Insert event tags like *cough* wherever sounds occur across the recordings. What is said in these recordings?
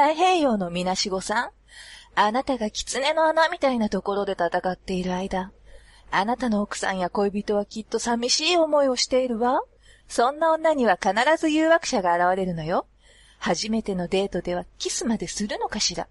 太平洋のみなしごさん。あなたが狐の穴みたいなところで戦っている間、あなたの奥さんや恋人はきっと寂しい思いをしているわ。そんな女には必ず誘惑者が現れるのよ。初めてのデートではキスまでするのかしら。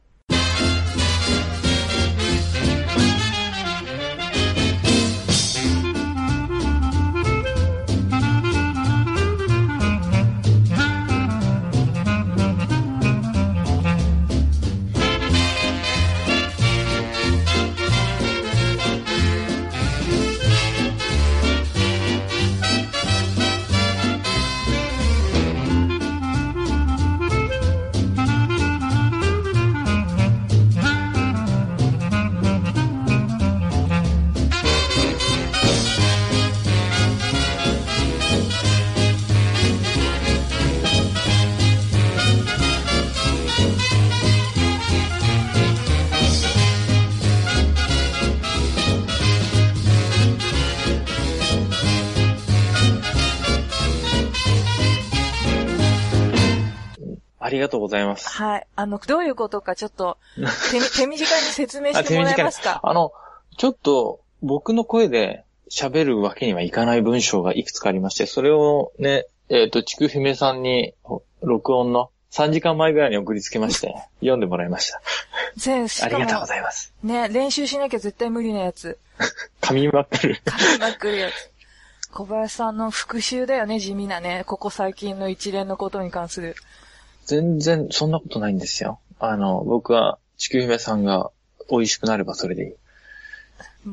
ありがとうございます。はい。あの、どういうことかちょっと *laughs* 手み、手短に説明してもらえますか？あの、ちょっと僕の声で喋るわけにはいかない文章がいくつかありまして、それをね、えっ、と、ちくひめさんにほ録音の3時間前ぐらいに送りつけまして、*laughs* 読んでもらいました。全ありがとうごも、ざいます。ね、練習しなきゃ絶対無理なやつ。*laughs* 噛みまくる。噛みまくるやつ。小林さんの復習だよね、地味なね。ここ最近の一連のことに関する。全然そんなことないんですよ。あの、僕は、ちくひめさんが美味しくなればそれでいい。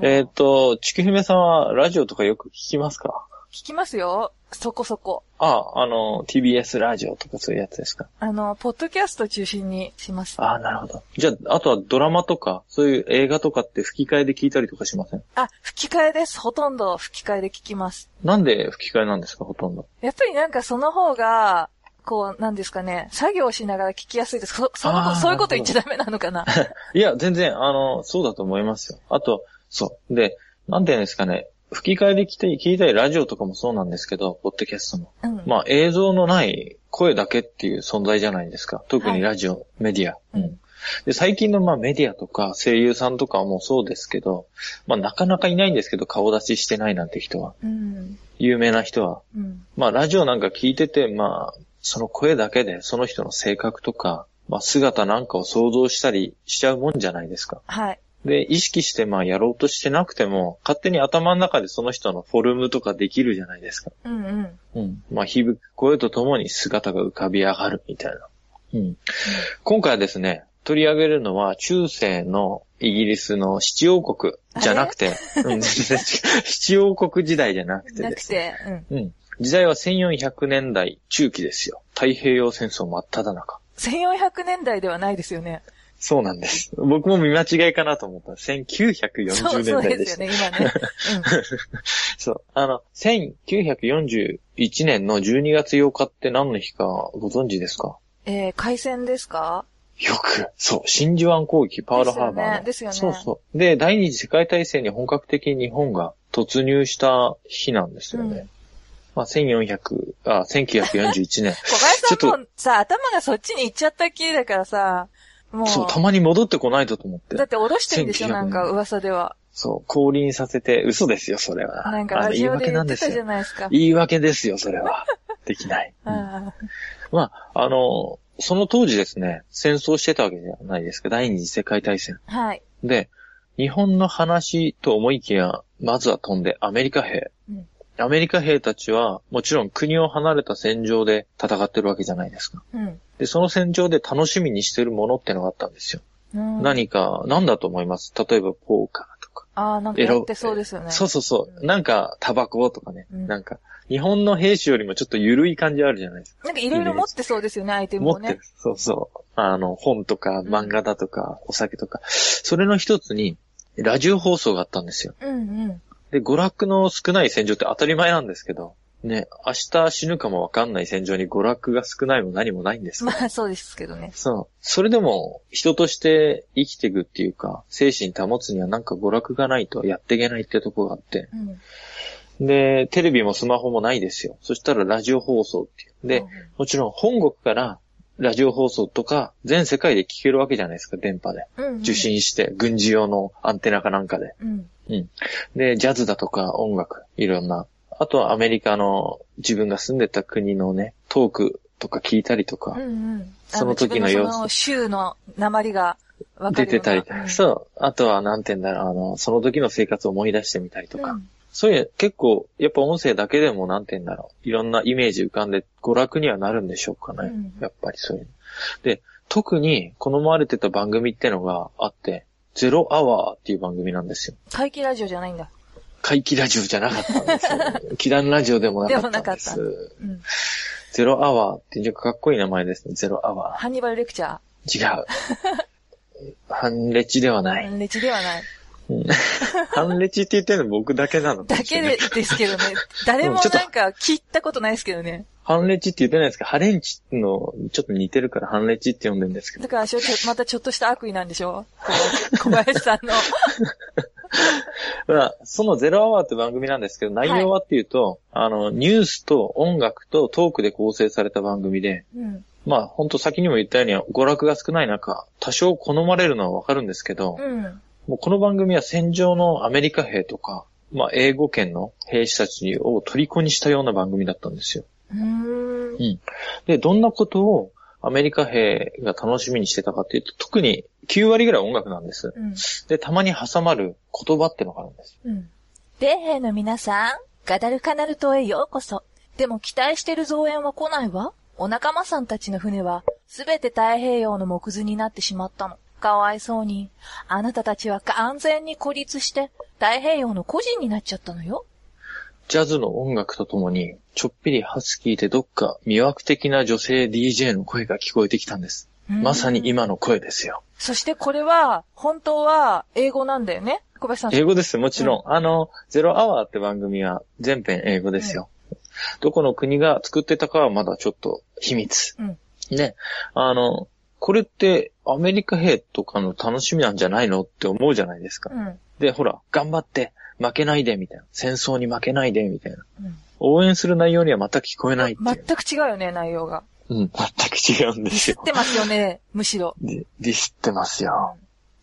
えっ、と、ちくひめさんはラジオとかよく聞きますか？聞きますよ。そこそこ。あ、あの、TBS ラジオとかそういうやつですか？あの、ポッドキャスト中心にします。あなるほど。じゃあ、あとはドラマとか、そういう映画とかって吹き替えで聞いたりとかしません？あ、吹き替えです。ほとんど吹き替えで聞きます。なんで吹き替えなんですか、ほとんど？やっぱりなんかその方が、こう、なんですかね、作業しながら聞きやすいです。そ、そのそういうこと言っちゃダメなのかな？いや、全然、あの、そうだと思いますよ。あと、そう。で、なんていうんですかね、吹き替えで聞いて聞いたり、ラジオとかもそうなんですけど、ポッドキャストも。うん。まあ、映像のない声だけっていう存在じゃないですか。特にラジオ、メディア。うんうんで、最近のまあメディアとか声優さんとかもそうですけど、まあなかなかいないんですけど、顔出ししてないなんて人は。うん。有名な人は。うん。まあラジオなんか聞いてて、まあ、その声だけでその人の性格とか、まあ姿なんかを想像したりしちゃうもんじゃないですか。はい。で、意識してまあやろうとしてなくても、勝手に頭の中でその人のフォルムとかできるじゃないですか。うんうん。うん。まあ響く声とともに姿が浮かび上がるみたいな。うん。今回はですね、取り上げるのは中世のイギリスの七王国じゃなくて、うん、七王国時代じゃなくてなくですね。て、うん。うん。時代は1400年代中期ですよ。太平洋戦争真っ只中。1400年代ではないですよね。そうなんです。僕も見間違いかなと思った。1940そう、年そう代ですよね、今ね。*laughs* そう。あの、1941年の12月8日って何の日かご存知ですか？うん。えー、海戦ですか？よく、そう、真珠湾攻撃、パールハーバーの。ですよねですよねそうそう。で、第二次世界大戦に本格的に日本が突入した日なんですよね。うんまあ、1400、あ、1941年。*laughs* 小林さちょっんもさ、頭がそっちに行っちゃったっきりだからさ、もう、そう、たまに戻ってこないとと思ってだ。って下ろしてるんでしょ1900なんか噂では。そう、降臨させて、嘘ですよ、それは。なんかラジオで言ってたじゃなんですよないですか。言い訳ですよ、それは。できない。*laughs* うんあまあ、あの、その当時ですね、戦争してたわけじゃないですか。第二次世界大戦。ーはい。で、日本の話と思いきや、まずは飛んでアメリカ兵。うんアメリカ兵たちは、もちろん国を離れた戦場で戦ってるわけじゃないですか。うん。で、その戦場で楽しみにしてるものってのがあったんですよ。うん、何か、何だと思います？例えば、ポーカーとか。ああ、なんかやってそうですよね。そうそうそう。なんか、タバコとかね。うんなんか、日本の兵士よりもちょっと緩い感じあるじゃないですか。なんかいろいろ持ってそうですよね、アイテムをね持ってる。。そうそう。あの、本とか漫画だとか、お酒とか。それの一つに、ラジオ放送があったんですよ。うんうん。で、娯楽の少ない戦場って当たり前なんですけど、ね、明日死ぬかもわかんない戦場に娯楽が少ないも何もないんですよ。まあそうですけどね。そう。それでも、人として生きていくっていうか、精神保つにはなんか娯楽がないとやっていけないってとこがあって。うん。で、テレビもスマホもないですよ。そしたらラジオ放送っていう。で、うんもちろん本国からラジオ放送とか、全世界で聞けるわけじゃないですか、電波で。うんうん受信して、軍事用のアンテナかなんかで。うん。うん。で、ジャズだとか音楽、いろんな。あとはアメリカの自分が住んでた国のね、トークとか聞いたりとかうん、うん。その時の様子の州の鉛が出てたりそう。あとは、なんて言うんだろう、あの、その時の生活を思い出してみたりとか。うんそういう、結構、やっぱ音声だけでも、なんて言うんだろう。いろんなイメージ浮かんで、娯楽にはなるんでしょうかね。うんやっぱりそういうの。で、特に好まれてた番組ってのがあって、ゼロアワーっていう番組なんですよ。怪奇ラジオじゃないんだ。怪奇ラジオじゃなかったんですよ。*laughs* 奇談ラジオでもなかったんででもす。うん。ゼロアワーっていうかっこいい名前ですね。ゼロアワハンニバルレクチャー。違う。*laughs* 半レチではない。ー。レチではない。うん半レチって言ってるの僕だけなのかだけでですけどね。誰もなんか聞いたことないですけどね。半レチって言ってないですけど、ハレンチのちょっと似てるから半レチって呼んでるんですけど。だから、またちょっとした悪意なんでしょ *laughs* 小林さんの。まあ、そのゼロアワーって番組なんですけど、内容はっていうと、あの、ニュースと音楽とトークで構成された番組で、うん。まあ、ほんと先にも言ったように、娯楽が少ない中、多少好まれるのはわかるんですけど、うん。もうこの番組は戦場のアメリカ兵とか、まあ、英語圏の兵士たちを虜にしたような番組だったんですよ。うーん。で、どんなことをアメリカ兵が楽しみにしてたかっていうと、特に9割ぐらい音楽なんです。うん。で、たまに挟まる言葉ってのがあるんです。うん。米兵の皆さん、ガダルカナル島へようこそ。でも期待してる増援は来ないわ。お仲間さんたちの船は、すべて太平洋の木図になってしまったの。かわいそうに。あなたたちは完全に孤立して、太平洋の孤児になっちゃったのよ。ジャズの音楽とともに、ちょっぴりハスキーでどっか魅惑的な女性 DJ の声が聞こえてきたんです。まさに今の声ですよ。そしてこれは、本当は英語なんだよね小林さん。英語です、もちろん。あの、ゼロアワーって番組は全編英語ですよ。どこの国が作ってたかはまだちょっと秘密。うん。ね、あの、これってアメリカ兵とかの楽しみなんじゃないのって思うじゃないですか。うん。で、ほら、頑張って、負けないで、みたいな。戦争に負けないで、みたいな。うん応援する内容には全く聞こえない。全く違うよね、内容が。うん、全く違うんディですよ。スってますよね、むしろ。デディスってますよ。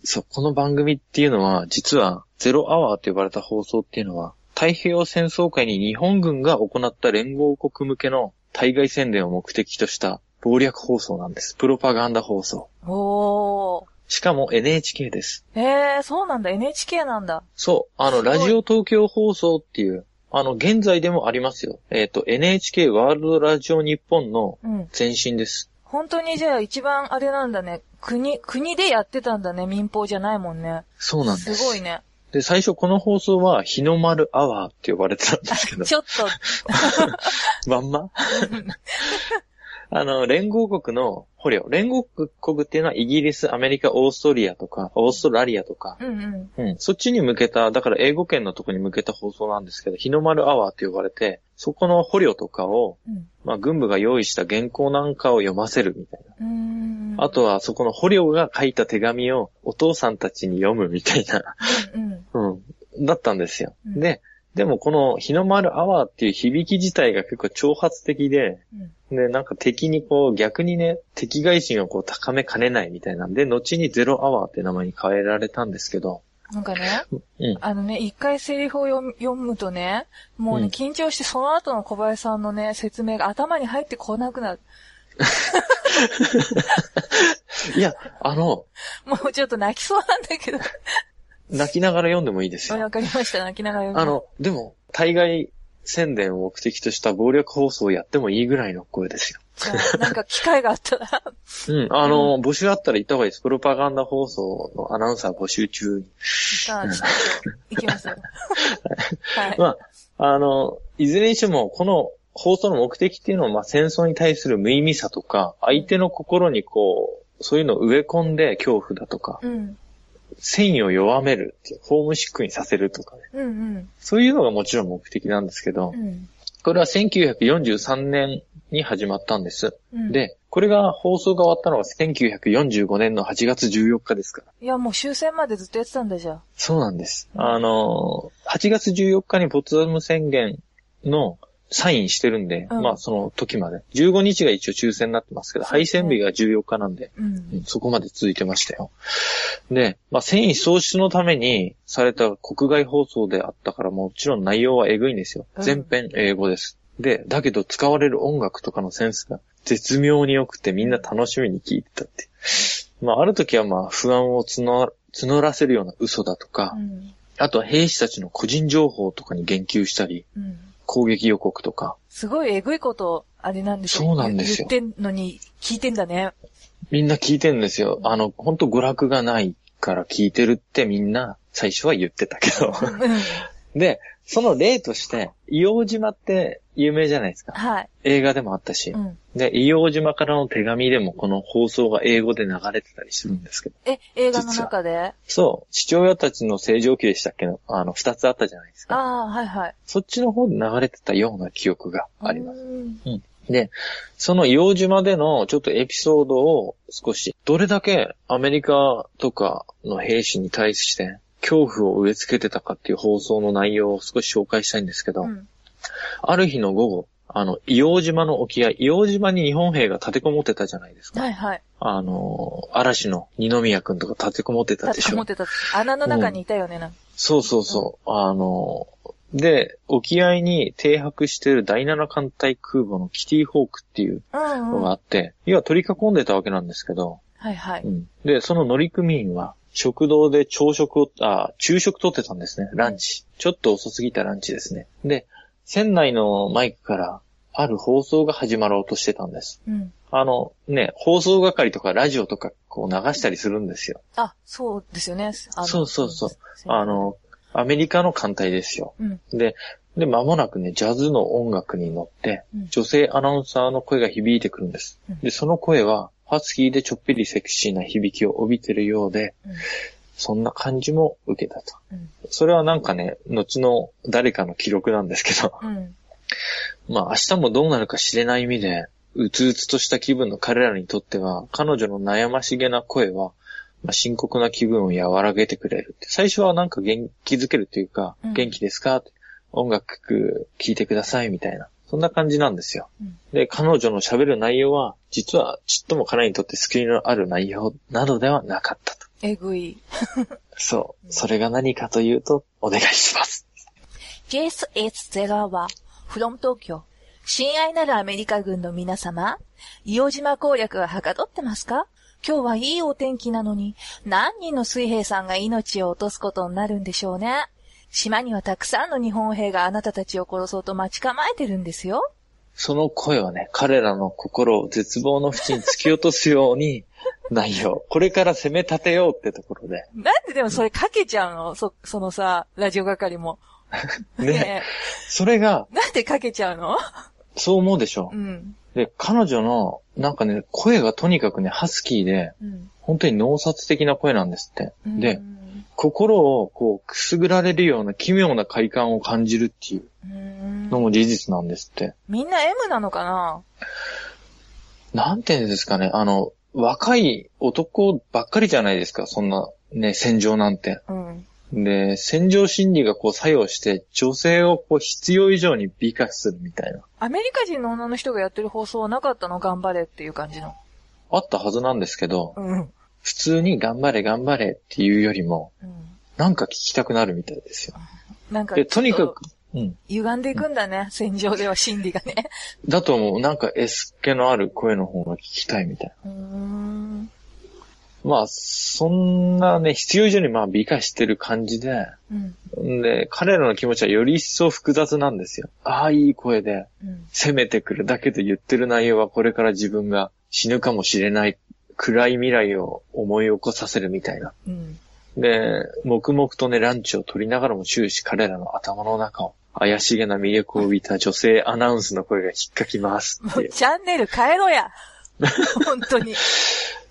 そう、この番組っていうのは、実は、ゼロアワーと呼ばれた放送っていうのは、太平洋戦争会に日本軍が行った連合国向けの対外宣伝を目的とした謀略放送なんです。プロパガンダ放送。おー。しかも NHK です。えー、そうなんだ、NHK なんだ。そう、あの、ラジオ東京放送っていう、あの、現在でもありますよ。えっ、と、NHK ワールドラジオ日本のうん。前身です。本当にじゃあ一番あれなんだね。国、国でやってたんだね。民放じゃないもんね。そうなんです。すごいね。で、最初この放送は日の丸アワーって呼ばれてたんですけど、*laughs* ちょっと、*laughs* まんま？*laughs* あの、連合国の捕虜。連合国っていうのはイギリス、アメリカ、オーストリアとか、オーストラリアとか、うんうん。うん、そっちに向けた、だから英語圏のとこに向けた放送なんですけど、日の丸アワーって呼ばれて、そこの捕虜とかを、うん。まあ、軍部が用意した原稿なんかを読ませるみたいな。うーん。あとは、そこの捕虜が書いた手紙をお父さんたちに読むみたいな、うん。うん、だったんですよ。うんで、でもこの日の丸アワーっていう響き自体が結構挑発的で、うん。で、なんか敵にこう逆にね、敵外心をこう高めかねないみたいなんで、後にゼロアワーって名前に変えられたんですけど、なんかね、うん。あのね、一回セリフを読むとね、もうね、うん緊張してその後の小林さんのね、説明が頭に入ってこなくなる。*laughs* いや、あの、*laughs* もうちょっと泣きそうなんだけど。泣きながら読んでもいいですよ。わかりました、泣きながら読むあの、でも、対外宣伝を目的とした暴力放送をやってもいいぐらいの声ですよ。なんか機会があったら、*laughs* うん。あの、募集あったら行った方がいいです。プロパガンダ放送のアナウンサー募集中に。あ、ちょっと、行きますよ。*laughs* はい。まあ、あの、いずれにしても、この放送の目的っていうのは、まあ、戦争に対する無意味さとか、相手の心にこう、そういうのを植え込んで恐怖だとか、うん。繊維を弱めるっていう、ホームシックにさせるとかね。うんうん。そういうのがもちろん目的なんですけどう、ん。これは1943年に始まったんです。うん、で、これが放送が終わったのが1945年の8月14日ですから。いや、もう終戦までずっとやってたんだじゃあ。そうなんです。あの、8月14日にポツダム宣言のサインしてるんで、うんまあその時まで。15日が一応抽選になってますけど、配線日が14日なんで、うん。うんそこまで続いてましたよ。で、まあ繊維喪失のためにされた国外放送であったから、もちろん内容はエグいんですよ。うん全編英語です。で、だけど使われる音楽とかのセンスが絶妙に良くてみんな楽しみに聴いてたって。まあある時はまあ不安を募募らせるような嘘だとか、うん。あとは兵士たちの個人情報とかに言及したり、うん。攻撃予告とか、すごいえぐいこと、あれなんですよ。そうなんですよ言ってんのに聞いてんだね。みんな聞いてんですよ。あの、本当娯楽がないから聞いてるってみんな最初は言ってたけど。*laughs* うん。で、その例として、硫黄島って有名じゃないですか。はい。映画でもあったし。うん。で、硫黄島からの手紙でもこの放送が英語で流れてたりするんですけど。え、映画の中で？そう、父親たちの正常期でしたっけ？ど、あの、二つあったじゃないですか。ああ、はいはい。そっちの方で流れてたような記憶があります。す。で、その硫黄島でのちょっとエピソードを少し、どれだけアメリカとかの兵士に対して恐怖を植え付けてたかっていう放送の内容を少し紹介したいんですけど、うん。ある日の午後、あの、硫黄島の沖合、硫黄島に日本兵が立てこもってたじゃないですか。はいはい。あの、嵐の二宮くんとか立てこもってたでしょ立てこもっ。てた。穴の中にいたよね、なんかそうそうそう。あの、で、沖合に停泊している第7艦隊空母のキティホークっていううんうん。のがあはって、要は取り囲んでたわけなんですけど、いはい。うんで、その乗組員は、食堂で朝食を、あ、昼食取ってたんですね。ランチ。ちょっと遅すぎたランチですね。で、船内のマイクから、ある放送が始まろうとしてたんです。うん。あの、ね、放送係とかラジオとかこう流したりするんですよ。あ、そうですよね。そうそうそう。うんあ、の、アメリカの艦隊ですよ。うん。で、で、間もなくね、ジャズの音楽に乗ってうん、女性アナウンサーの声が響いてくるんですうん。で、その声は、ハスキーでちょっぴりセクシーな響きを帯びてるようで、うんそんな感じも受けたと。うん。それはなんかね、後の誰かの記録なんですけど、うん。まあ明日もどうなるか知れない意味で、うつうつとした気分の彼らにとっては、彼女の悩ましげな声は、まあ、深刻な気分を和らげてくれる。最初はなんか元気づけるというか、うん元気ですか？音楽聴いてくださいみたいな。そんな感じなんですよ。うんで、彼女の喋る内容は、実はちっとも彼にとって救いのある内容などではなかったと。えぐい。そう。それが何かというと、お願いします。This is Zerawa from Tokyo. 親愛なるアメリカ軍の皆様、硫黄島攻略ははかどってますか？今日はいいお天気なのに、何人の水兵さんが命を落とすことになるんでしょうね。島にはたくさんの日本兵があなたたちを殺そうと待ち構えてるんですよ。その声はね、彼らの心を絶望の淵に突き落とすように、*laughs* 内容。これから攻め立てようってところで。なんででもそれかけちゃうの？そ、そのさ、ラジオ係も。*laughs* ね。それが、えなんでかけちゃうの？そう思うでしょう。ん。で、彼女の、なんかね、声がとにかくね、ハスキーで、うん。本当に脳殺的な声なんですって。うんで、心をこう、くすぐられるような奇妙な快感を感じるっていううんのも事実なんですって。みんな M なのかな？なんていうんですかね、あの、若い男ばっかりじゃないですか、そんな、ね、戦場なんて。うん。で、戦場心理がこう作用して、女性をこう必要以上に美化するみたいな。アメリカ人の女の人がやってる放送はなかったの？頑張れっていう感じの。あったはずなんですけど、うん。普通に頑張れ頑張れっていうよりも、うん。なんか聞きたくなるみたいですよ。なんか、で、とにかく、うん。歪んでいくんだね、戦場では心理がね。だと思う。なんかエス気のある声の方が聞きたいみたいな。うーん。まあ、そんなね、必要以上にまあ美化してる感じで、うん。んで、彼らの気持ちはより一層複雑なんですよ。ああ、いい声でうん。攻めてくるだけど言ってる内容はこれから自分が死ぬかもしれない暗い未来を思い起こさせるみたいな。うん。で、黙々とね、ランチを取りながらも終始彼らの頭の中を怪しげな魅力を帯びた女性アナウンスの声が引っかきます。もうチャンネル変えろや。*laughs* 本当に。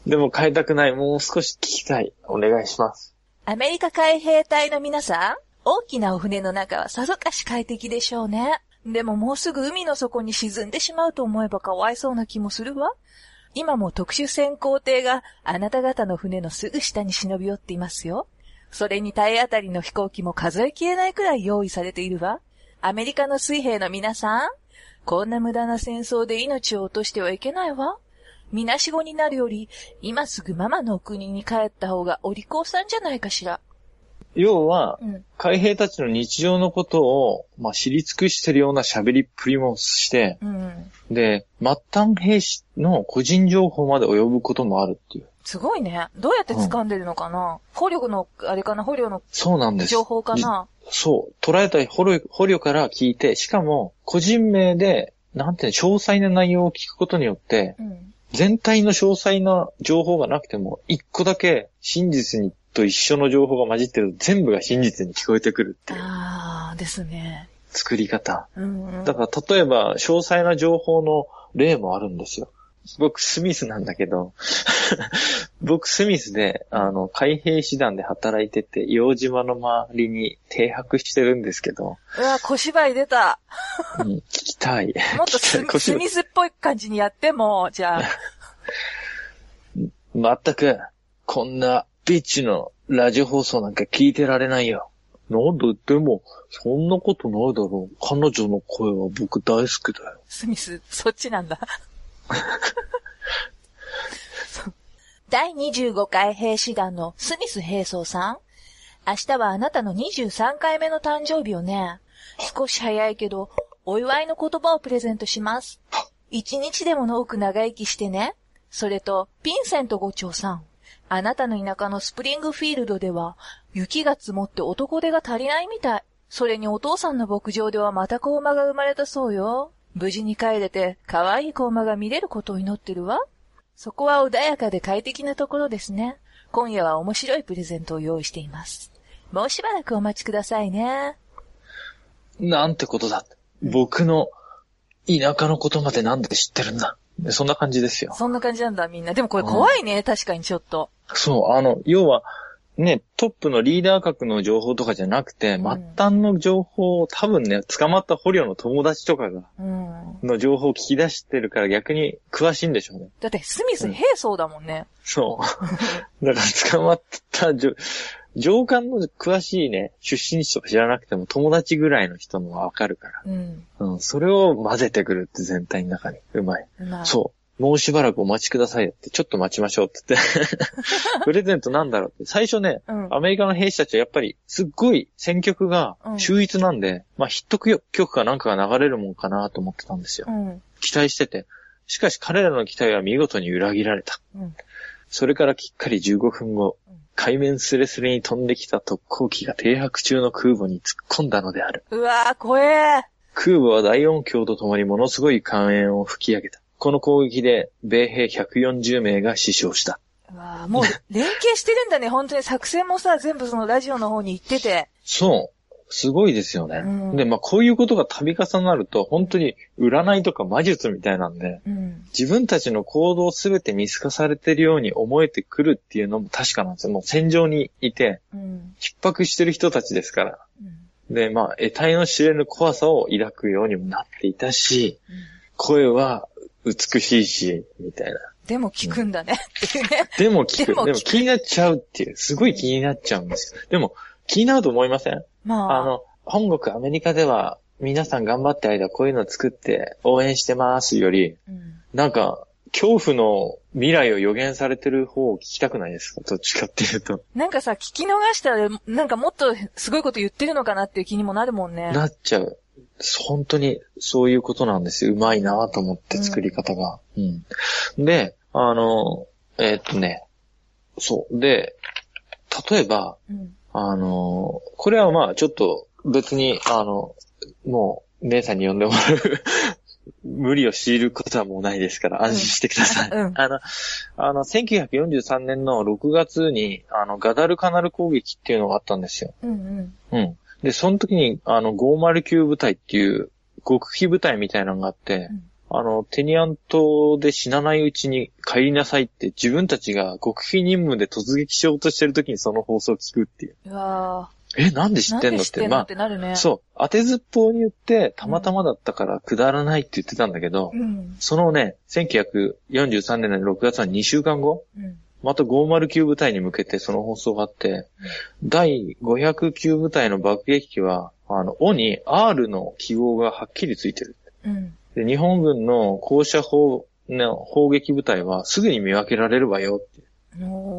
でも変えたくない。もう少し聞きたい。お願いします。アメリカ海兵隊の皆さん、大きなお船の中はさぞかし快適でしょうね。でももうすぐ海の底に沈んでしまうと思えばかわいそうな気もするわ。今も特殊潜航艇があなた方の船のすぐ下に忍び寄っていますよ。それに体当たりの飛行機も数えきれないくらい用意されているわ。アメリカの水兵の皆さん、こんな無駄な戦争で命を落としてはいけないわ。みなしごになるより、今すぐママのお国に帰った方がお利口さんじゃないかしら。要は、うん。海兵たちの日常のことを、まあ、知り尽くしてるような喋りっぷりもして、うん。で、末端兵士の個人情報まで及ぶこともあるっていう。すごいね。どうやって掴んでるのかな、捕虜の、あれかな？捕虜のそうなんです。情報かな？そう。捉えた捕虜捕虜から聞いて、しかも、個人名で、なんていうの詳細な内容を聞くことによって、うん。全体の詳細な情報がなくても、一個だけ真実にと一緒の情報が混じってると全部が真実に聞こえてくるっていうあー、ですね。作り方。うん、うん。だから、例えば、詳細な情報の例もあるんですよ。僕、スミスなんだけど、*laughs* 僕、スミスで、あの、海兵師団で働いてて、洋島の周りに停泊してるんですけど、うわ、小芝居出た。うん聞きたい。もっとス *laughs* スミスっぽい感じにやっても、じゃあ。まったく、こんなビッチのラジオ放送なんか聞いてられないよ。なんだ、でも、そんなことないだろう。彼女の声は僕大好きだよ。スミス、そっちなんだ。*laughs* 第25回兵士団のスミス兵装さん明日はあなたの23回目の誕生日よね。少し早いけど、お祝いの言葉をプレゼントします。一日でも多く長生きしてね。それと、ピンセントご長さん。あなたの田舎のスプリングフィールドでは、雪が積もって男手が足りないみたい。それにお父さんの牧場ではまた子馬が生まれたそうよ。無事に帰れて、可愛い子馬が見れることを祈ってるわ。そこは穏やかで快適なところですね。今夜は面白いプレゼントを用意しています。もうしばらくお待ちくださいね。なんてことだ。僕の田舎のことまでなんで知ってるんだ。そんな感じですよ。そんな感じなんだ、みんな。でもこれ怖いね、確かにちょっと。そう、あの、要は、ね、トップのリーダー格の情報とかじゃなくて、ん末端の情報を多分ね、捕まった捕虜の友達とかが、うん。の情報を聞き出してるから逆に詳しいんでしょうね。だって、スミス兵装だもんね。そう。*laughs* だから捕まった上上官の詳しいね、出身地とか知らなくても友達ぐらいの人のはわかるから。うん。うん、それを混ぜてくるって全体の中に。うまい。まあ、そう。もうしばらくお待ちくださいって、ちょっと待ちましょうって言って。*laughs* プレゼントなんだろうって。最初ね、うん。アメリカの兵士たちはやっぱりすっごい選曲が秀逸なんで、まあヒット曲かなんかが流れるもんかなと思ってたんですよ。うん。期待してて。しかし彼らの期待は見事に裏切られた。うん。それからきっかり15分後うん、海面スレスレに飛んできた特攻機が停泊中の空母に突っ込んだのである。うわぁ、怖え。空母は大音響とともにものすごい艦煙を吹き上げた。この攻撃で米兵140名が死傷した。うわぁ、もう、連携してるんだね。*laughs* 本当に作戦もさ、全部そのラジオの方に行ってて。そう。すごいですよね。うんで、まあこういうことが度重なると、本当に占いとか魔術みたいなんで、うん。自分たちの行動すべて見透かされてるように思えてくるっていうのも確かなんですよ。もう戦場にいて、うん。逼迫してる人たちですから。うん。で、まあ、得体の知れぬ怖さを抱くようにもなっていたし、声は美しいし、みたいな。でも聞くんだね。っていうね。でも聞く。でも気になっちゃうっていう。すごい気になっちゃうんですよ。でも、気になると思いません？まあ。あの、本国アメリカでは、皆さん頑張って間こういうの作って応援してますより、うん。なんか、恐怖の未来を予言されてる方を聞きたくないですか？どっちかっていうと。なんかさ、聞き逃したら、なんかもっとすごいこと言ってるのかなっていう気にもなるもんね。なっちゃう。本当にそういうことなんですよ。うまいなと思って作り方が。うん。で、あの、えーっとね、そう。で、例えば、うん。あの、これはまあちょっと別に、あの、もう、姉さんに呼んでもらう *laughs* 無理を強いることはもうないですから、安心してください。うんうんあの、あの、1943年の6月に、あの、ガダルカナル攻撃っていうのがあったんですよ。うんうん。うん。で、その時に、あの、509部隊っていう極秘部隊みたいなのがあって、うんあの、テニアン島で死なないうちに帰りなさいって自分たちが極秘任務で突撃しようとしてる時にその放送を聞くっていう。うわえ、なんでぁ。知ってんのって。まってなるね。あ、そう。当てずっぽうに言って、たまたまだったからくだらないって言ってたんだけど、うん。そのね、1943年の6月は2週間後、うん。また509部隊に向けてその放送があって、第509部隊の爆撃機は、あの、尾に R の記号がはっきりついてる。うん。で、日本軍の高射砲の砲撃部隊はすぐに見分けられるわよって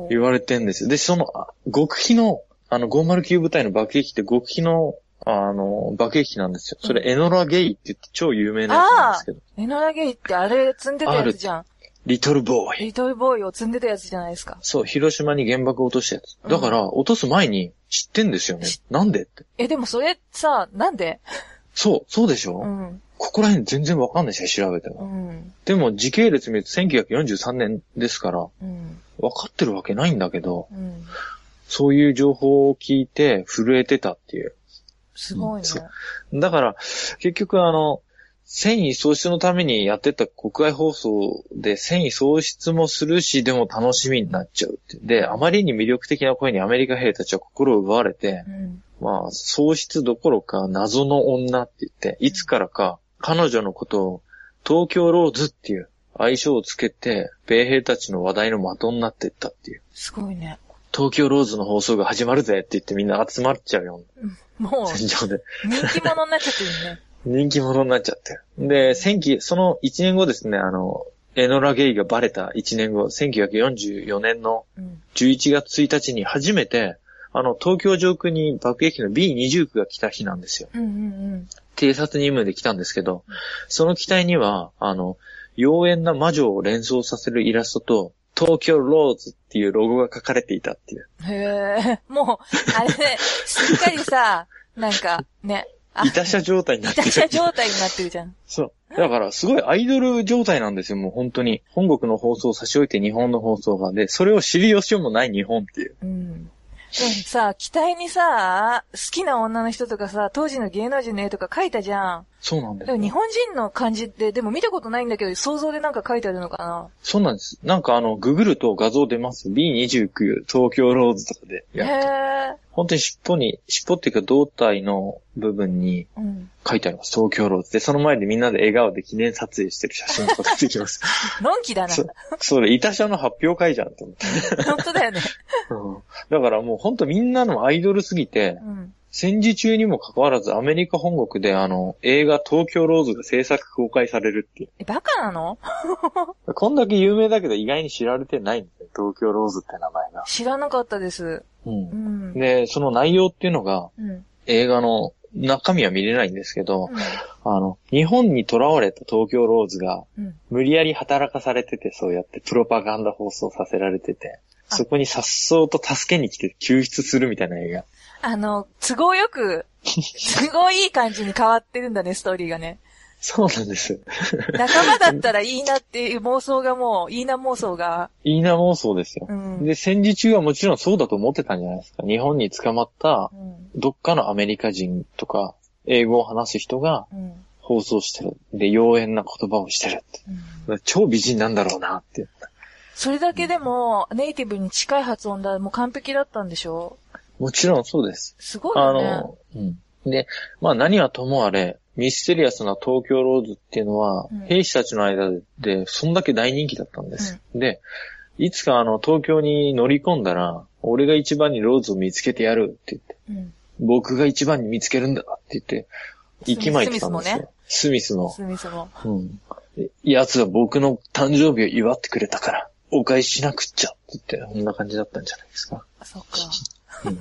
言われてんですよ。で、その、あ極秘の、あの、509部隊の爆撃って極秘の、あの、爆撃機なんですよ。それ、エノラゲイって言って超有名なやつなんですけど。エノラゲイってあれ積んでたやつじゃん。リトルボーイ。リトルボーイを積んでたやつじゃないですか。そう、広島に原爆を落としたやつ。うんだから、落とす前に知ってんですよね知。なんで？って。え、でもそれさ、なんで？そう、そうでしょ、うん。ここら辺全然わかんないですよ、調べてうも。ん。でも、時系列見ると1943年ですから、うん。わかってるわけないんだけど、うん。そういう情報を聞いて震えてたっていう。すごいね。そうだから、結局あの、繊維喪失のためにやってた国外放送で繊維喪失もするし、でも楽しみになっちゃうって。で、あまりに魅力的な声にアメリカ兵たちは心を奪われてう、ん。まあ、喪失どころか謎の女って言って、いつからか彼女のことを東京ローズっていう愛称をつけて、米兵たちの話題の的になっていったっていう。すごいね。東京ローズの放送が始まるぜって言ってみんな集まっちゃうよ。もう、戦場で。人気者になっちゃってるね。人気者になっちゃってる。で、千九その1年後ですね、あの、エノラゲイがバレた1年後、1944年のうん。11月1日に初めて、あの、東京上空に爆撃機の B29 が来た日なんですよ。うんうん偵察任務で来たんですけど、その機体には、あの、妖艶な魔女を連想させるイラストと、東京ローズっていうロゴが書かれていたっていう。うん。へえ、もう、あれね、すっかりさ、なんか、ね、あ、いたしゃ状態になってる。いたしゃ状態になってるじゃん。*laughs* そう。だから、すごいアイドル状態なんですよ、もう本当に。本国の放送を差し置いて日本の放送が。で、それを知りよしよもない日本っていう。うん。でもさ、機体にさ、好きな女の人とかさ、当時の芸能人の絵とか描いたじゃん。そうなんです日本人の漢字って、でも見たことないんだけど、想像でなんか書いてあるのかな？そうなんです。なんかあの、ググると画像出ます。B29 東京ローズとかでへやると。え。本当に尻尾に、尻尾っていうか胴体の部分にうん。書いてあります。東京ローズ。で、その前でみんなで笑顔で記念撮影してる写真とか出てきます。*laughs* のんきだな。そそれ、いたしゃの発表会じゃんと思って。*laughs* 本当だよね。*laughs* うんだからもう本当みんなのアイドルすぎて、うん。戦時中にもかかわらずアメリカ本国であの、映画東京ローズが制作公開されるっていえ、バカなの？う。*laughs* こんだけ有名だけど意外に知られてないんですよ。東京ローズって名前が。知らなかったです。う。うんん。で、その内容っていうのがうん。映画の中身は見れないんですけど、うんあの、日本に囚われた東京ローズがうん。無理やり働かされてて、そうやってプロパガンダ放送させられてて、あそこに颯爽と助けに来て救出するみたいな映画。あの、都合よく、すごいいい感じに変わってるんだね、ストーリーがね。そうなんです。仲間だったらいいなっていう妄想がもう、いいな妄想が。いいな妄想ですよ。うん。で、戦時中はもちろんそうだと思ってたんじゃないですか。日本に捕まったうん。どっかのアメリカ人とか、英語を話す人がうん。放送してる。で、妖艶な言葉をしてるって。うん超美人なんだろうなって。それだけでも、ネイティブに近い発音だ、もう完璧だったんでしょ？もちろんそうです。すごいね。の、うん。で、まあ何はともあれ、ミステリアスな東京ローズっていうのは、うん兵士たちの間で、そんだけ大人気だったんです。で、いつかあの、東京に乗り込んだら、俺が一番にローズを見つけてやるって言って、うん。僕が一番に見つけるんだって言って、息巻いてたんですよ。スミスの。スミスも。うん。で奴は僕の誕生日を祝ってくれたから、お返ししなくっちゃって言って、こんな感じだったんじゃないですか。あ、そっか。う *laughs* ん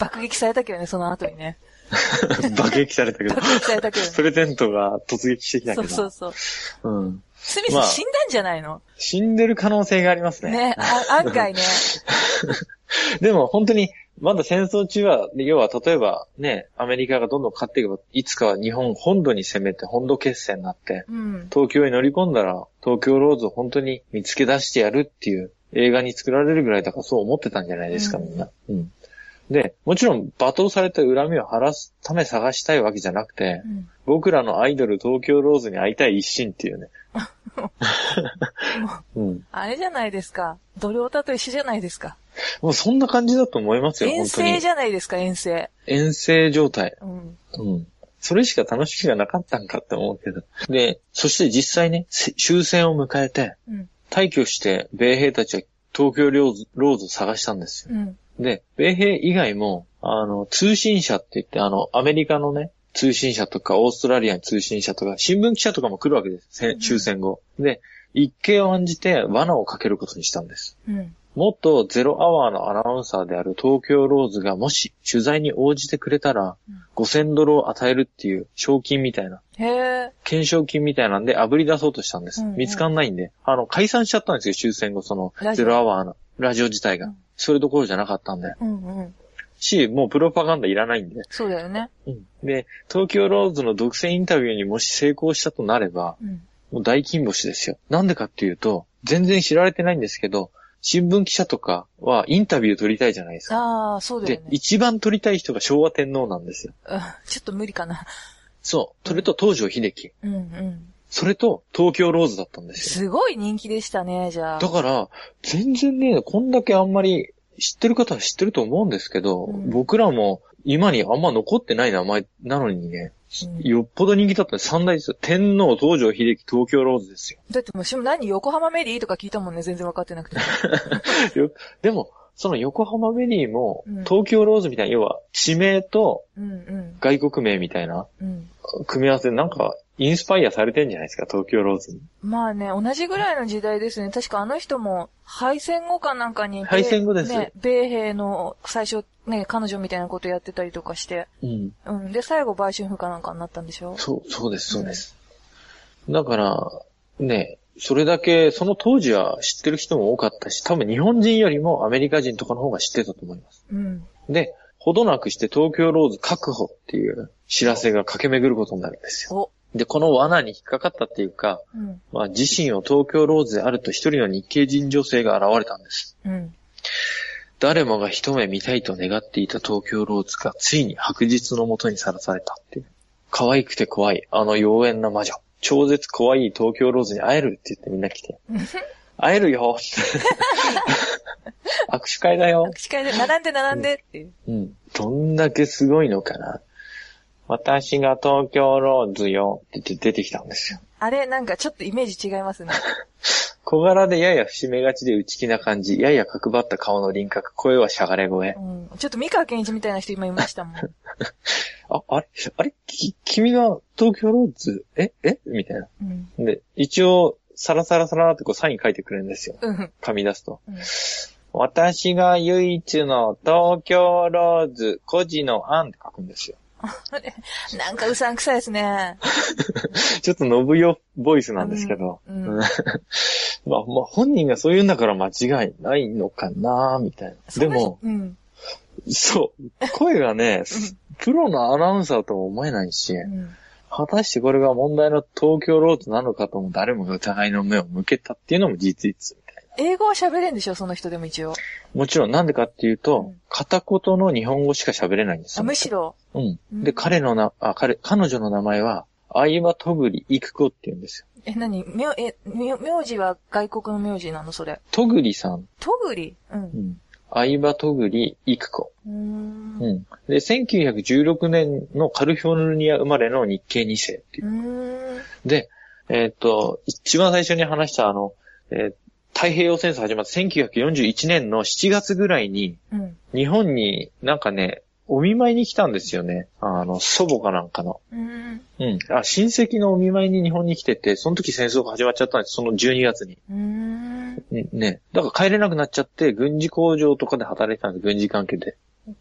爆撃されたけどね、その後にね。*laughs* 爆撃されたけど爆、撃されたけどプレゼントが突撃してきたけど。そうそうそう。うん。スミまあス死んだんじゃないの、死んでる可能性がありますね。ね、あ案外ね。*laughs* でも本当に、まだ戦争中は、要は例えばね、アメリカがどんどん勝っていけば、いつかは日本本土に攻めて本土決戦になって、うん。東京に乗り込んだら、東京ローズを本当に見つけ出してやるっていう映画に作られるぐらいだからそう思ってたんじゃないですか、うんみんな。うん。で、もちろん罵倒された恨みを晴らすため探したいわけじゃなくてう、ん僕らのアイドル東京ローズに会いたい一心っていうね。*laughs* うん。あれじゃないですか。ドルオタと一緒じゃないですか。もうそんな感じだと思いますよ、遠征。じゃないですか、遠征。遠征状態。うん。うん。それしか楽しみがなかったんかって思うけど。で、そして実際ね、せ終戦を迎えて、うん。退去して米兵たちは東京ローズローズを探したんですよ。うん。で、米兵以外も、あの、通信社って言って、あの、アメリカのね、通信社とか、オーストラリアに通信社とか、新聞記者とかも来るわけです。せ終戦後。で、一計を案じて罠をかけることにしたんです。うん。もっとゼロアワーのアナウンサーである東京ローズがもし取材に応じてくれたらうん、5000ドルを与えるっていう賞金みたいな、へえ。懸賞金みたいなんで炙り出そうとしたんです。うんうん見つかんないんで。あの、解散しちゃったんですよ、終戦後、そのゼロアワーのラジオ自体がうん。それどころじゃなかったんで。うんうん。し、もうプロパガンダいらないんで。そうだよね。で、東京ローズの独占インタビューにもし成功したとなれば、うん。もう大金星ですよ。なんでかっていうと、全然知られてないんですけど、新聞記者とかはインタビュー取りたいじゃないですか。ああ、そうだよでね、。一番取りたい人が昭和天皇なんですよ。うんちょっと無理かな。そう。それと東条秀樹。うんうん。それと東京ローズだったんですよ。すごい人気でしたね、じゃあ。だから、全然ね、こんだけあんまり知ってる方は知ってると思うんですけど、うん僕らも今にあんま残ってない名前なのにね、うんよっぽど人気だった三大ですよ。天皇、東条英機、東京ローズですよ。だってもう、しも何？横浜メリーとか聞いたもんね、全然分かってなくて。*laughs* よでも、その横浜メリーもうん、東京ローズみたいな、要は地名とうんうん。外国名みたいなうん。組み合わせでなんかインスパイアされてんじゃないですか、東京ローズに。まあね、同じぐらいの時代ですね。確かあの人も、敗戦後かなんかに、敗戦後ですね、米兵の最初、ね、彼女みたいなことやってたりとかして。うん。うん。で、最後、売春婦かなんかになったんでしょ？そう、そうです、そうです。だから、ね、それだけ、その当時は知ってる人も多かったし、多分日本人よりもアメリカ人とかの方が知ってたと思います。うん。で、ほどなくして東京ローズ確保っていう知らせが駆け巡ることになるんですよ。お。で、この罠に引っかかったっていうか、うん。まあ、自身を東京ローズであると一人の日系人女性が現れたんです。うん。誰もが一目見たいと願っていた東京ローズがついに白日のもとにさらされたっていう。可愛くて怖い、あの妖艶な魔女。超絶怖い東京ローズに会えるって言ってみんな来て。会えるよ *laughs* 握手会だよ。握手会で、並んで並んでっていう。うん。どんだけすごいのかな。私が東京ローズよって言って出てきたんですよ。あれ、なんかちょっとイメージ違いますね。*laughs* 小柄でやや節目がちで内気な感じ、やや角張った顔の輪郭、声はしゃがれ声う。ん。ちょっと三河健一みたいな人今いましたもん。*laughs* あ、あれ？あれ？き、君が東京ローズ？え？え？みたいな。うん。で、一応、サラサラサラってこうサイン書いてくれるんですよ。うん。噛み出すと。うん私が唯一の東京ローズ、孤児の案って書くんですよ。*laughs* なんかうさんくさいですね。*laughs* ちょっと信代ボイスなんですけど。うんうん *laughs* まあ、まあ、本人がそう言うんだから間違いないのかなみたいな。でも、うん。そう、声がね、プロのアナウンサーとも思えないし、うん。果たしてこれが問題の東京ローズなのかとも誰もが疑いの目を向けたっていうのも事実みたいな。英語は喋れんでしょその人でも一応。もちろんなんでかっていうと、うん片言の日本語しか喋れないんですあよ。むしろ。うん。うんで、彼のな、あ、彼、彼女の名前は、相葉とぐり育子って言うんですよ。え、何？名、え、名名字は外国の名字なの？それ。とぐりさん。とぐりう。うんん。相葉とぐり育子。うーん。うん。で、1916年のカルフォルニア生まれの日系2世っていうう。ーん。で、えーっと、一番最初に話したあの、えー太平洋戦争始まった1941年の7月ぐらいに、うん。日本になんかね、お見舞いに来たんですよね。あの、祖母かなんかの。うーん。うん。あ、親戚のお見舞いに日本に来てて、その時戦争が始まっちゃったんです。その12月に。うーん。うんね。だから帰れなくなっちゃって、軍事工場とかで働いてたんです。軍事関係で。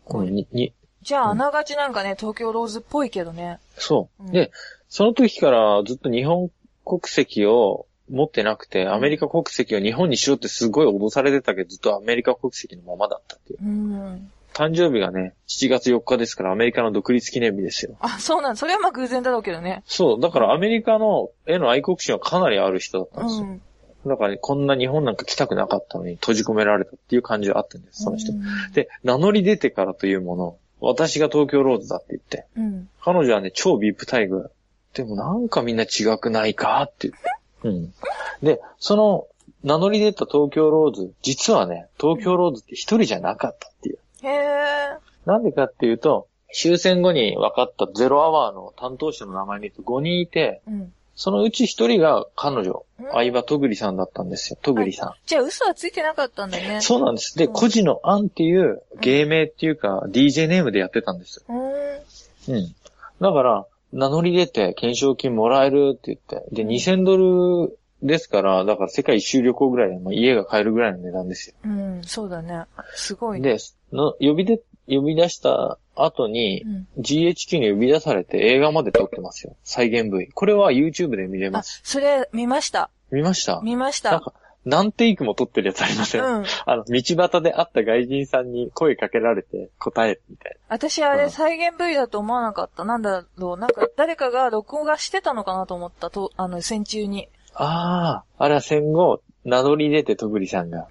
うん、に、に、じゃあ、あながちなんかね、東京ローズっぽいけどね。そう。うんで、その時からずっと日本国籍を持ってなくて、アメリカ国籍を日本にしろってすごい脅されてたけど、ずっとアメリカ国籍のままだったっていう。うーん。誕生日がね、7月4日ですからアメリカの独立記念日ですよ。あ、そうなんそれはまあ偶然だろうけどね。そう。だからアメリカのへの愛国心はかなりある人だったんですよ。うん。だからね、こんな日本なんか来たくなかったのに閉じ込められたっていう感じはあったんです、その人う。んで、名乗り出てからというもの、私が東京ローズだって言って、うん。彼女はね、超ビップ待遇。でもなんかみんな違くないかって言って。うん。で、その、名乗り出た東京ローズ、実はね、東京ローズって一人じゃなかったっていう。へえ。なんでかっていうと、終戦後に分かったゼロアワーの担当者の名前見ると5人いて、うん。そのうち一人が彼女うん、相葉とぐりさんだったんですよ。とぐりさん。じゃあ嘘はついてなかったんだね。そうなんです。で、うん孤児のアンっていう芸名っていうか、DJ ネームでやってたんです。うーん。うん。だから、名乗り出て懸賞金もらえるって言って、で、2000ドルですから、だから世界一周旅行ぐらいで、まあ、家が買えるぐらいの値段ですよ。うん、そうだね。すごいね。で、の呼びで、呼び出した後にう、ん GHQ に呼び出されて映画まで撮ってますよ。再現 V。これは YouTube で見れまあす。、それ、見ました。見ました？見ました。なんか、何テイクも撮ってるやつありません、うん。あの、道端で会った外人さんに声かけられて答えるみたい私あれうん再現 V だと思わなかった。なんだろう。なんか誰かが録画してたのかなと思った。と、あの、戦中に。な。ああ、あれは戦後、名乗り出て、とぐりさんが。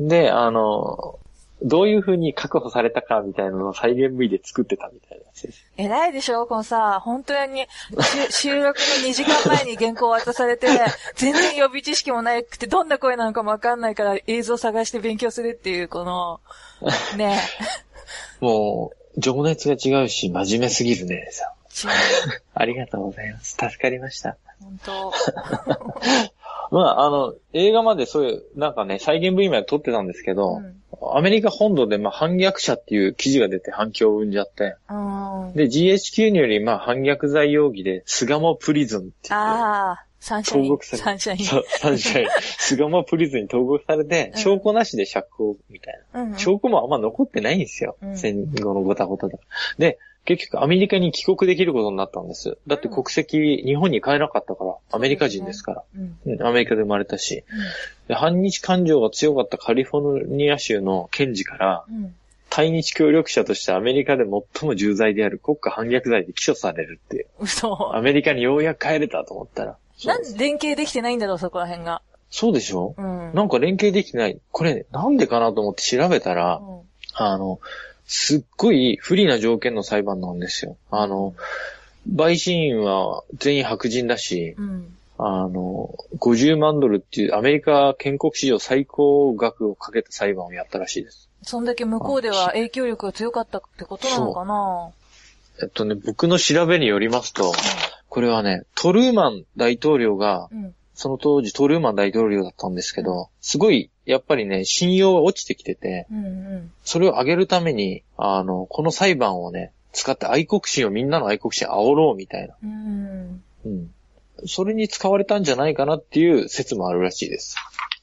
で、あの、どういう風に確保されたかみたいなのを再現 V で作ってたみたいなやつです。偉いでしょこのさ、本当に、し *laughs* 収録の2時間前に原稿渡されて、全然予備知識もなくて、どんな声なのかもわかんないから映像探して勉強するっていう、この、*laughs* ねもう、情熱が違うし、真面目すぎるね。さ。*laughs* ありがとうございます。助かりました。本当 *laughs* まあ、あの、映画までそういう、なんかね、再現 V まで撮ってたんですけど、うん。アメリカ本土で、まあ、反逆者っていう記事が出て反響を生んじゃって、うん。で、GHQ により、まあ、反逆罪容疑で、巣鴨プリズンって言って、ああ、サンシャイン投獄。されサンシャイン。そうサンシャイン、*laughs* 巣鴨プリズンに投獄されて、うん証拠なしで釈放みたいな。うんうん。証拠もあんま残ってないんですよ。うん戦後のごたごたで。で、結局アメリカに帰国できることになったんです。だって国籍、日本に帰らなかったから、アメリカ人ですから。うん。うんアメリカで生まれたし。で反日感情が強かったカリフォルニア州の検事から、うん。対日協力者としてアメリカで最も重罪である国家反逆罪で起訴されるっていう。嘘。アメリカにようやく帰れたと思ったら。なんで連携できてないんだろう、そこら辺が。そうでしょ？うん。なんか連携できてない。これ、なんでかなと思って調べたら、うんあの、すっごい不利な条件の裁判なんですよ。あの、陪審員は全員白人だし、うん。あの、50万ドルっていうアメリカ建国史上最高額をかけた裁判をやったらしいです。そんだけ向こうでは影響力が強かったってことなのかな？えっとね、僕の調べによりますと、これはね、トルーマン大統領が、うん。その当時トルーマン大統領だったんですけど、すごい、やっぱりね、信用が落ちてきてて、うんうん。それを上げるために、あの、この裁判をね、使って愛国心をみんなの愛国心煽ろうみたいな。うん。うん。それに使われたんじゃないかなっていう説もあるらしいです。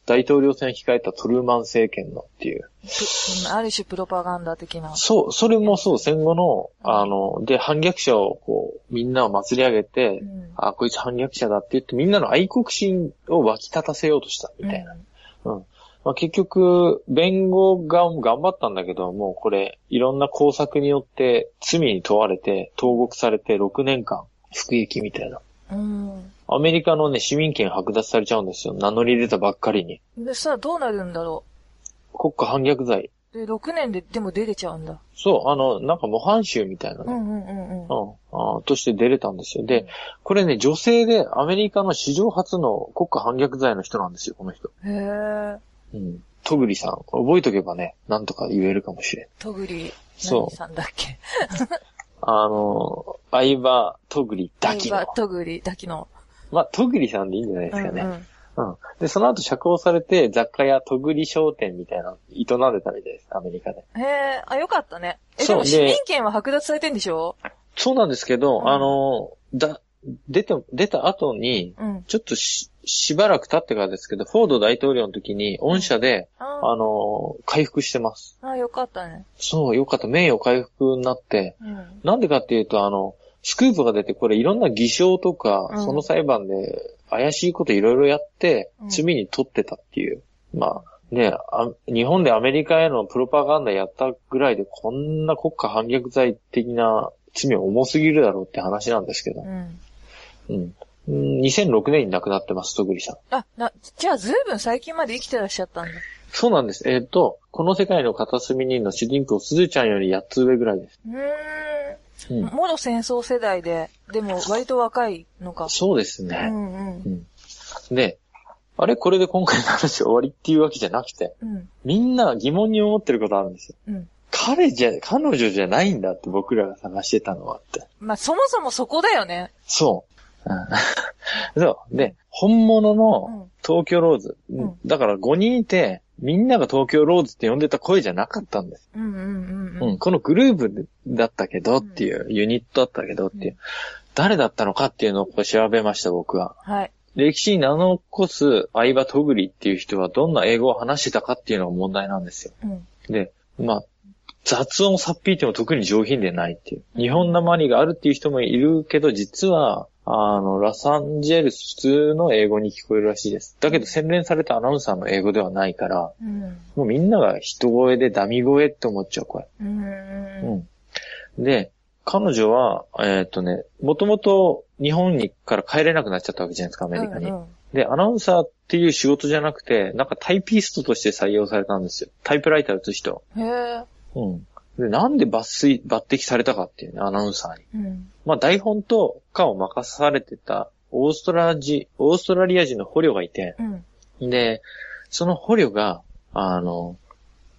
大統領選を控えたトルーマン政権のっていう。プある種プロパガンダ的な。そう、それもそう、戦後の、あの、で、反逆者をこう、みんなを祭り上げて、うん。あ、こいつ反逆者だって言って、みんなの愛国心を湧き立たせようとした、みたいな。うん。まあ、結局、弁護側も頑張ったんだけど、もうこれ、いろんな工作によって罪に問われて、投獄されて6年間、服役みたいな。うん。アメリカのね、市民権剥奪されちゃうんですよ。名乗り出たばっかりに。うん。でさ、どうなるんだろ国家反逆罪。う。で、6年ででも出れちゃうんだ。そう、あの、なんか模範囚みたいなね。うんうんうんうん。うん、あとして出れたんですよ。で、これね、女性でアメリカの史上初の国家反逆罪の人なんですよ、この人。へえ。うん。トグリさん。覚えとけばね、なんとか言えるかもしれん。とぐり、そう何さんだっけ？あの、相葉トグリだけの相。葉とぐり、だきの。まあ、トグリさんでいいんじゃないですかね。うんうんうん。で、その後釈放されて、雑貨屋トグリ商店みたいなの営んでたみたいです、アメリカで。へえ、あ、よかったね。え、でも市民権は剥奪されてんでしょ？そうなんですけど、うんあの、だ、出て、出た後に、うん。ちょっとし、しばらく経ってからですけど、フォード大統領の時に、御社で、ああの、回復してます。あ、よかったね。そう、よかった。名誉回復になって、うん。なんでかっていうと、あの、スクープが出て、これいろんな偽証とか、うんその裁判で怪しいこといろいろやってう、ん罪に取ってたっていう。まあ、ねあ、日本でアメリカへのプロパガンダやったぐらいで、こんな国家反逆罪的な罪重すぎるだろうって話なんですけどう。ん。うん。うん2006年に亡くなってます、戸栗さん。あ、な、じゃあずいぶん最近まで生きてらっしゃったんだ。そうなんです。えっ、と、この世界の片隅にの主人公、すずちゃんより8つ上ぐらいです。うー。うんん。もろ戦争世代で、でも割と若いのか。そうですね。うんうん。で、あれこれで今回の話終わりっていうわけじゃなくて、うん。みんな疑問に思ってることあるんですよ。うん。彼じゃ、彼女じゃないんだって僕らが探してたのはって。まあ、そもそもそこだよね。そう。うんそう。で、本物うのん。東京ローズ。んだから5人いて、みんなが東京ローズって呼んでた声じゃなかったんです。うんうんうんうん、このグループだったけどっていう、ユニットだったけどっていう、誰だったのかっていうのを調べました、僕は。はい。歴史に名の残す相葉トグリっていう人はどんな英語を話してたかっていうのが問題なんですよ。うん。で、まあ、雑音をさっぴいても特に上品でないっていう。日本なまりがあるっていう人もいるけど、実は、あの、ラサンゼルス普通の英語に聞こえるらしいです。だけど洗練されたアナウンサーの英語ではないから、うん。もうみんなが人声でダミ声って思っちゃう声。うん。うん。で、彼女は、えーっとね、もともと日本にから帰れなくなっちゃったわけじゃないですか、アメリカに。うんで、アナウンサーっていう仕事じゃなくて、なんかタイピストとして採用されたんですよ。タイプライター打つ人。へえ。うん。で、なんで抜粋、抜擢されたかっていうね、アナウンサーに。うん。まあ、台本とかを任されてた、オーストラジ、オーストラリア人の捕虜がいて、うん。で、その捕虜が、あの、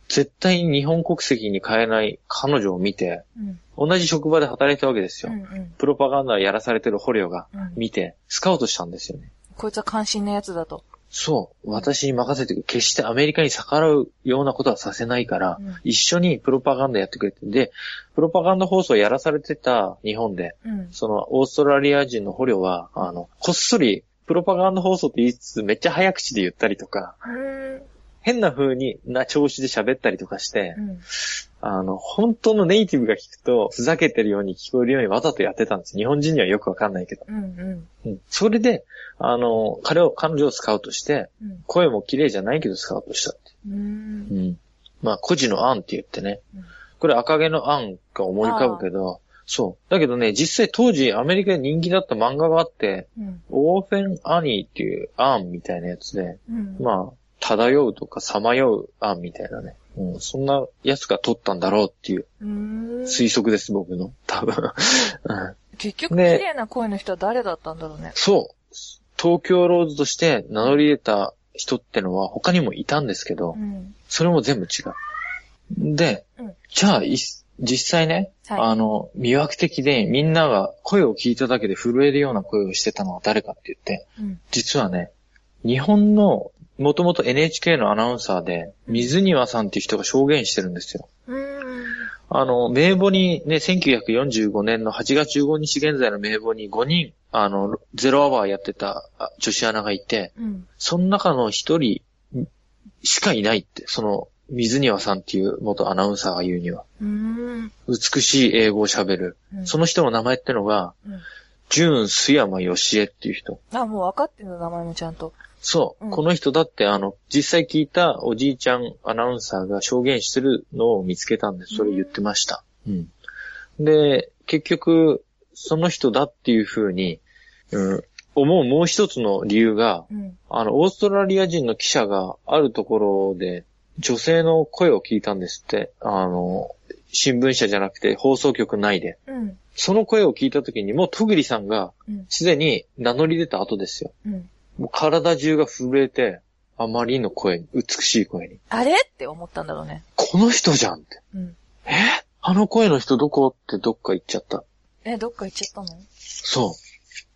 絶対に日本国籍に変えない彼女を見て、うん。同じ職場で働いたわけですよ。うん。うん。プロパガンダをやらされてる捕虜がうん見て、スカウトしたんですよね。こいつは関心なやつだと。そう。私に任せて。決してアメリカに逆らうようなことはさせないから、うん一緒にプロパガンダやってくれて。で、プロパガンダ放送をやらされてた日本で、うん。そのオーストラリア人の捕虜は、あの、こっそりプロパガンダ放送って言いつつめっちゃ早口で言ったりとか、うん。変な風にな調子で喋ったりとかしてう、ん。あの、本当のネイティブが聞くと、ふざけてるように聞こえるようにわざとやってたんです。日本人にはよくわかんないけど。うん。うん。うん。それで、あの、彼を、彼女をスカウトして、うん。声も綺麗じゃないけどスカウトしたって。うん。うん。まあ、孤児の案って言ってねうん。これ赤毛の案が思い浮かぶけど、そう。だけどね、実際当時アメリカで人気だった漫画があって、うん。オーフェン・アニーっていう案みたいなやつで、うん。まあ、漂うとかさまよう案みたいなね。うん、そんなやつが撮ったんだろうっていううん。推測です、僕の。多分。うん結局、綺ね麗な声の人は誰だったんだろうね。そう。東京ローズとして名乗り出た人ってのは他にもいたんですけどう、ん。それも全部違う。で、うんじゃあ、い実際ね、はいあの、魅惑的でみんなが声を聞いただけで震えるような声をしてたのは誰かって言って、うん。実はね、日本の、もともと NHK のアナウンサーで、水庭さんっていう人が証言してるんですよ。うん。あの、名簿にね、1945年の8月15日現在の名簿に5人、あの、ゼロアワーやってたあ女子アナがいて、うん。その中の一人しかいないって、その、水庭さんっていう元アナウンサーが言うには。うん。美しい英語を喋る。うんその人の名前ってのが、うんジューン・スヤマ・ヨシエっていう人。あ、もう分かってんの、名前もちゃんと。そう。うんこの人だって、あの、実際聞いたおじいちゃんアナウンサーが証言してるのを見つけたんで、それ言ってました。うん。で、結局、その人だっていうふうに、うん、思うもう一つの理由が、うん。あの、オーストラリア人の記者があるところで女性の声を聞いたんですって。あの、新聞社じゃなくて放送局内で。うん。その声を聞いた時にもうトグリさんがうん。すでに名乗り出た後ですよ。うん。もう体中が震えて、あまりの声に、美しい声に。あれ？って思ったんだろうね。この人じゃんって。うん。え？あの声の人どこってどっか行っちゃった。え、どっか行っちゃったの？そう。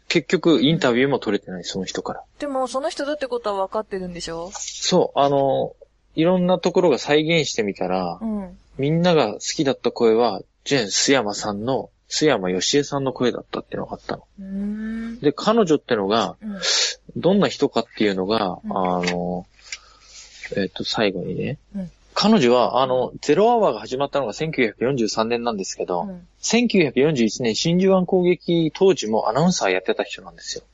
結局、インタビューも取れてない、その人から。でも、その人だってことは分かってるんでしょ？そう、あの、いろんなところが再現してみたら、うん。みんなが好きだった声は、ジェン・スヤマさんの、スヤマヨシエさんの声だったっていうのがあったの。で、彼女ってのが、うん。どんな人かっていうのが、うんあの、えっ、と、最後にね、うん彼女は、あの、ゼロアワーが始まったのが1943年なんですけど、うん。1941年真珠湾攻撃当時もアナウンサーやってた人なんですよ。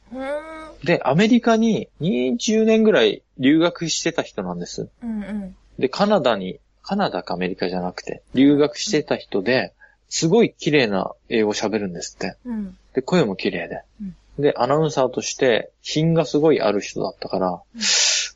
で、アメリカに20年ぐらい留学してた人なんです。うんうん。で、カナダに、カナダかアメリカじゃなくて、留学してた人で、すごい綺麗な英語喋るんですって。うん。で、声も綺麗で。うんで、アナウンサーとして品がすごいある人だったから、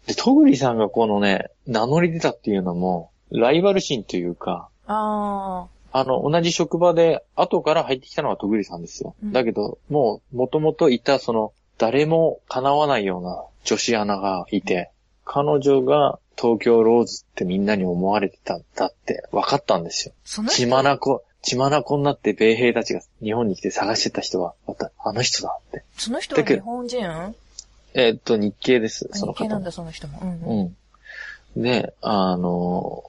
で、トグリさんがこのね、名乗り出たっていうのも、ライバル心というか、ああの、同じ職場で後から入ってきたのはトグリさんですよ。うんだけど、もう、もともといたその、誰も叶わないような女子アナがいて、彼女が東京ローズってみんなに思われてたんだって分かったんですよ。血まなこ、血まなこになって米兵たちが日本に来て探してた人は、また、あの人だって。その人は日本人？あえーっと、日系です、その方も日系なんだ、。その人も。うんうん。うん。で、あの、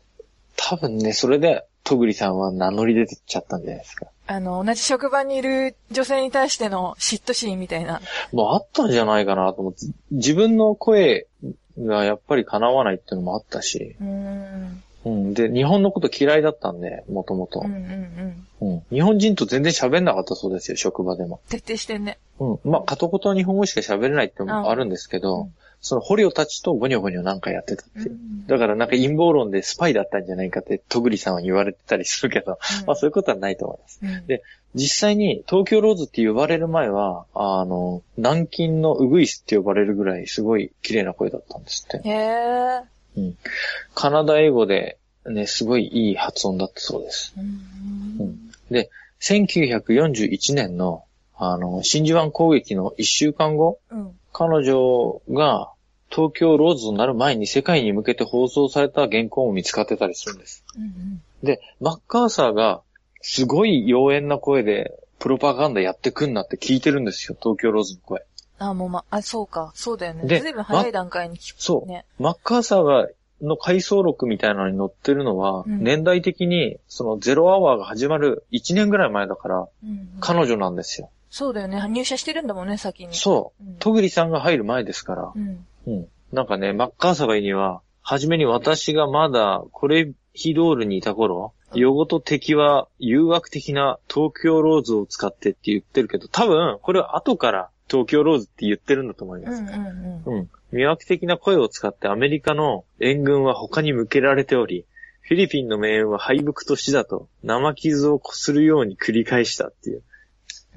多分ね、それで、トグリさんは名乗り出てっちゃったんじゃないですか。あの、同じ職場にいる女性に対しての嫉妬心みたいな。もうあったんじゃないかなと思って、自分の声がやっぱり叶わないっていうのもあったし、うーん。うん。で、日本のこと嫌いだったんで、もともとうん。うんうん。うん。日本人と全然喋んなかったそうですよ、職場でも。徹底してんね。うん。まあ、片言日本語しか喋れないってのもあるんですけど、うんその捕虜たちとゴニョゴニョなんかやってたっていう。うんだからなんか陰謀論でスパイだったんじゃないかって、トグリさんは言われてたりするけど、まあそういうことはないと思います。うんで実際に東京ローズって呼ばれる前は、あの、南京のウグイスって呼ばれるぐらいすごい綺麗な声だったんですって。へえ。カナダ英語でね、すごいいい発音だったそうです。うんうんで、1941年の、あの、真珠湾攻撃の1週間後、うん。彼女が東京ローズになる前に世界に向けて放送された原稿も見つかってたりするんです。うんで、マッカーサーがすごい妖艶な声でプロパガンダやってくんなって聞いてるんですよ、東京ローズの声。あ、もうま、あ、そうか。そうだよね。でずいぶん早い段階に聞く。そう。ね。マッカーサーが、の回想録みたいなのに載ってるのは、うん年代的に、そのゼロアワーが始まる1年ぐらい前だから、うんうん彼女なんですよ。そうだよね。入社してるんだもんね、先に。そううん。トグリさんが入る前ですから。うん。うん。なんかね、マッカーサーが言うには、はじめに私がまだコレヒドールにいた頃、うんヨゴと敵は誘惑的な東京ローズを使ってって言ってるけど、多分、これは後から東京ローズって言ってるんだと思います。うんうんうん。うん。魅惑的な声を使ってアメリカの援軍は他に向けられており、フィリピンの命運は敗北と死だと、生傷をこするように繰り返したっていう。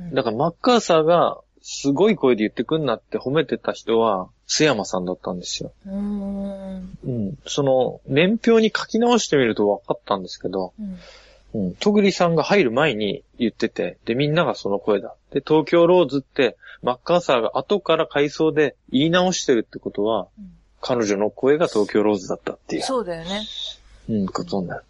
うんだからマッカーサーがすごい声で言ってくんなって褒めてた人は、須山さんだったんですよ。うーん。うん。その、年表に書き直してみると分かったんですけど、うん。うん。トグリさんが入る前に言ってて、で、みんながその声だ。で、東京ローズって、マッカーサーが後から回想で言い直してるってことは、うん彼女の声が東京ローズだったっていう、そうだよね。うん、ことになる。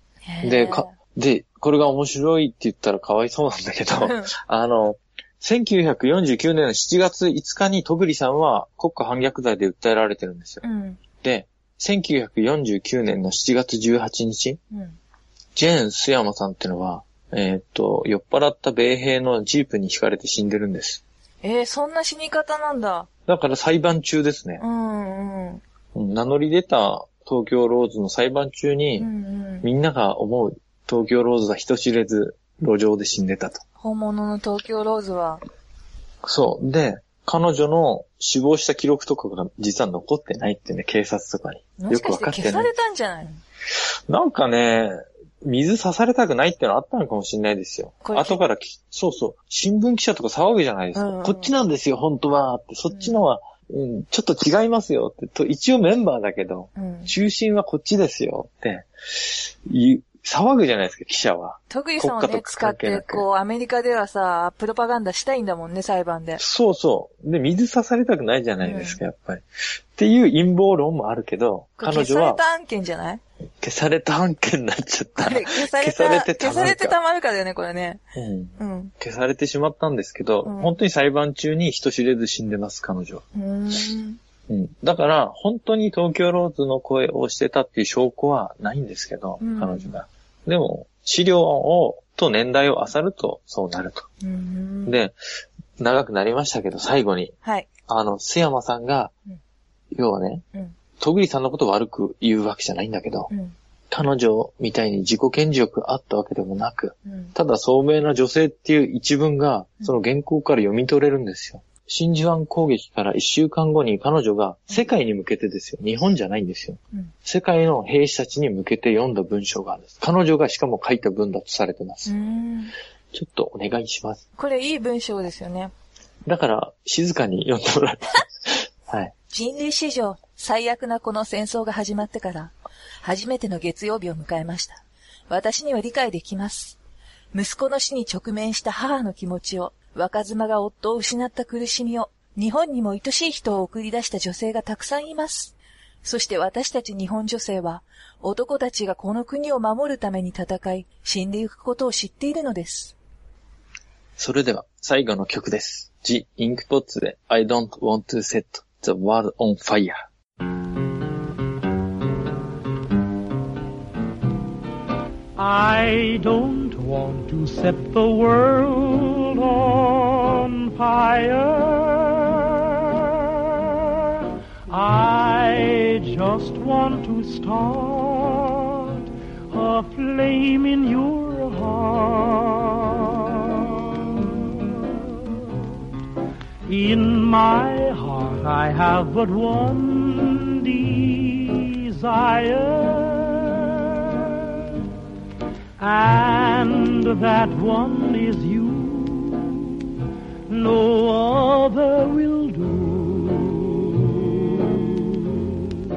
で、か、で、これが面白いって言ったらかわいそうなんだけど、うん *laughs* あの、1949年の7月5日にトグリさんは国家反逆罪で訴えられてるんですよ。うん。で、1949年の7月18日、うん。ジェーン・スヤマさんってのは、えーっと、酔っ払った米兵のジープに惹かれて死んでるんです。えー、そんな死に方なんだ。だから裁判中ですねう。んうん。うん名乗り出た東京ローズの裁判中に、うんうん。みんなが思う東京ローズは人知れず路上で死んでたと。本物の東京ローズは、そう。で、彼女の死亡した記録とかが実は残ってないってね、警察とかに。よくわもしかしてかってない消され。たんじゃないの？なんかね、水刺されたくないってのあったのかもしれないですよ。後からき、そうそう、新聞記者とか騒ぐじゃないですか。うんうんこっちなんですよ、本当は。って、そっちのは、うん、ちょっと違いますよって。と、一応メンバーだけど、うん。中心はこっちですよって、言う騒ぐじゃないですか、記者は。特技さんをね、使って、こう、アメリカではさ、プロパガンダしたいんだもんね、裁判で。そうそう。で、水刺されたくないじゃないですか、やっぱり。っていう陰謀論もあるけど、彼女は消された案件じゃない？消された案件になっちゃった。*laughs* 消された、消されてたまるか消されてたまるかだよね、これね。うんうん。消されてしまったんですけど、うん本当に裁判中に人知れず死んでます、彼女は。うーん。うん。だから、本当に東京ローズの声をしてたっていう証拠はないんですけど、うん彼女が。でも、資料を、と年代を漁ると、そうなると。うーん。で、長くなりましたけど、最後に、はい。あの、須山さんが、うん要はね、うん。戸栗さんのことを悪く言うわけじゃないんだけど、うん。彼女みたいに自己顕示欲あったわけでもなく、うん。ただ聡明な女性っていう一文がう、んその原稿から読み取れるんですよ。真珠湾攻撃から一週間後に彼女が世界に向けてですよ。日本じゃないんですよ。うん。世界の兵士たちに向けて読んだ文章があるんです。彼女がしかも書いた文だとされてまうす。ちょっとお願いします。これいい文章ですよね。だから、静かに読んでもらう。*laughs* はい。人類史上最悪なこの戦争が始まってから、初めての月曜日を迎えました。私には理解できます。息子の死に直面した母の気持ちを、若妻が夫を失った苦しみを、日本にも愛しい人を送り出した女性がたくさんいます。そして私たち日本女性は、男たちがこの国を守るために戦い、死んでゆくことを知っているのです。それでは、最後の曲です。The Inkpots で I don't want to set the world on fire. I don't want to set the world on fire. I just want to start a flame in your heart. In my heart I have but one desire and that one is you no other will do.